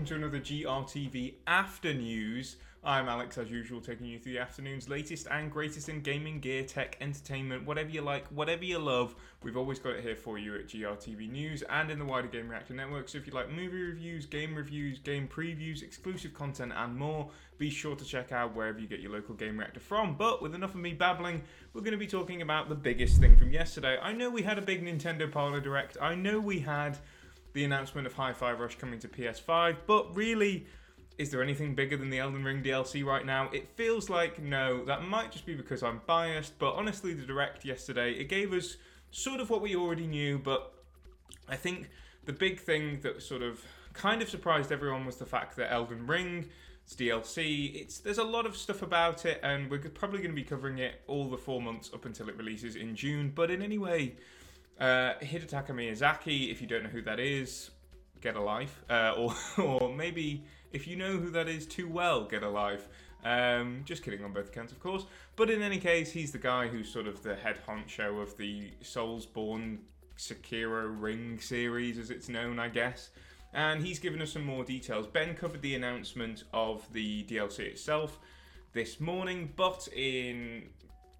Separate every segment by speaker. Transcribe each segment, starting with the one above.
Speaker 1: welcome to another GRTV After News. I'm Alex, as usual, taking you through the afternoon's latest and greatest in gaming, gear, tech, entertainment, whatever you like, whatever you love. We've always got it here for you at GRTV News and in the wider Gamereactor network. So if you like movie reviews, game reviews, game previews, exclusive content, and more, be sure to check out wherever you get your local Gamereactor from. But with enough of me babbling, we're going to be talking about the biggest thing from yesterday. I know we had a big Nintendo Parlor Direct. I know we had the announcement of Hi-Fi Rush coming to PS5, but really is there anything bigger than the Elden Ring DLC right now? It feels like no. That might just be because I'm biased, but honestly, the direct yesterday it gave us sort of what we already knew. But I think the big thing that sort of kind of surprised everyone was the fact that Elden Ring. It's DLC. It's there's a lot of stuff about it, and we're probably going to be covering it all the four months up until it releases in June. But in any way, uh, Hidetaka Miyazaki, if you don't know who that is, get a life, uh, or or maybe if you know who that is too well, get a life. Um, just kidding on both accounts, of course. But in any case, he's the guy who's sort of the head honcho of the Soulsborne Sekiro Ring series, as it's known, I guess. And he's given us some more details. Ben covered the announcement of the DLC itself this morning, but in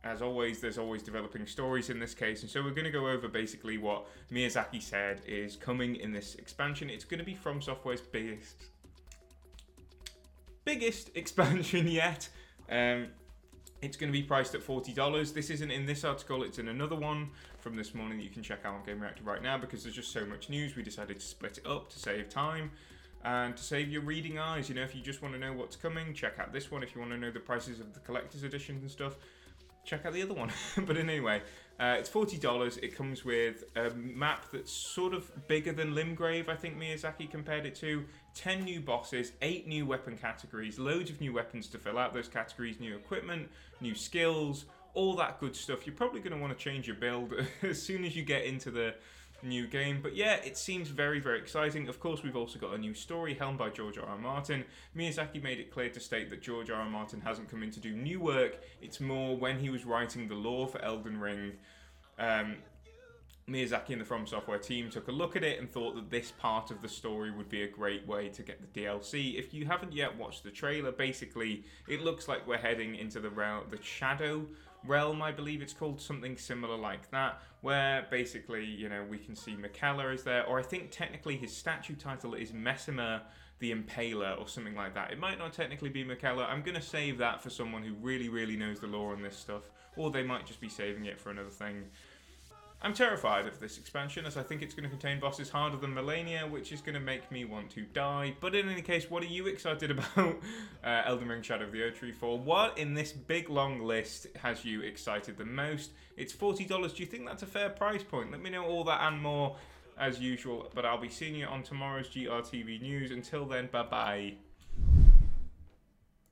Speaker 1: as always, there's always developing stories in this case, and so we're going to go over basically what Miyazaki said is coming in this expansion. It's going to be From Software's biggest biggest expansion yet. Um, it's going to be priced at $40. This isn't in this article, it's in another one from this morning that you can check out on Gamereactor right now because there's just so much news. We decided to split it up to save time and to save your reading eyes. You know, if you just want to know what's coming, check out this one. If you want to know the prices of the collector's editions and stuff, check out the other one. but anyway, uh, it's $40. It comes with a map that's sort of bigger than Limgrave, I think Miyazaki compared it to. 10 new bosses, 8 new weapon categories, loads of new weapons to fill out those categories, new equipment, new skills, all that good stuff. You're probably going to want to change your build as soon as you get into the new game. But yeah, it seems very, very exciting. Of course, we've also got a new story helmed by George R. R. Martin. Miyazaki made it clear to state that George R. R. Martin hasn't come in to do new work. It's more when he was writing the lore for Elden Ring. Um, Miyazaki and the From Software team took a look at it and thought that this part of the story would be a great way to get the DLC. If you haven't yet watched the trailer, basically it looks like we're heading into the realm, the Shadow Realm, I believe it's called something similar like that, where basically you know we can see Miquella is there, or I think technically his statue title is Messmer the Impaler or something like that. It might not technically be Miquella. I'm gonna save that for someone who really, really knows the lore on this stuff, or they might just be saving it for another thing. I'm terrified of this expansion as I think it's going to contain bosses harder than Malenia, which is going to make me want to die. But in any case, what are you excited about uh, Elden Ring Shadow of the Erdtree for? What in this big long list has you excited the most? It's $40. Do you think that's a fair price point? Let me know all that and more as usual. But I'll be seeing you on tomorrow's GRTV news. Until then, bye bye.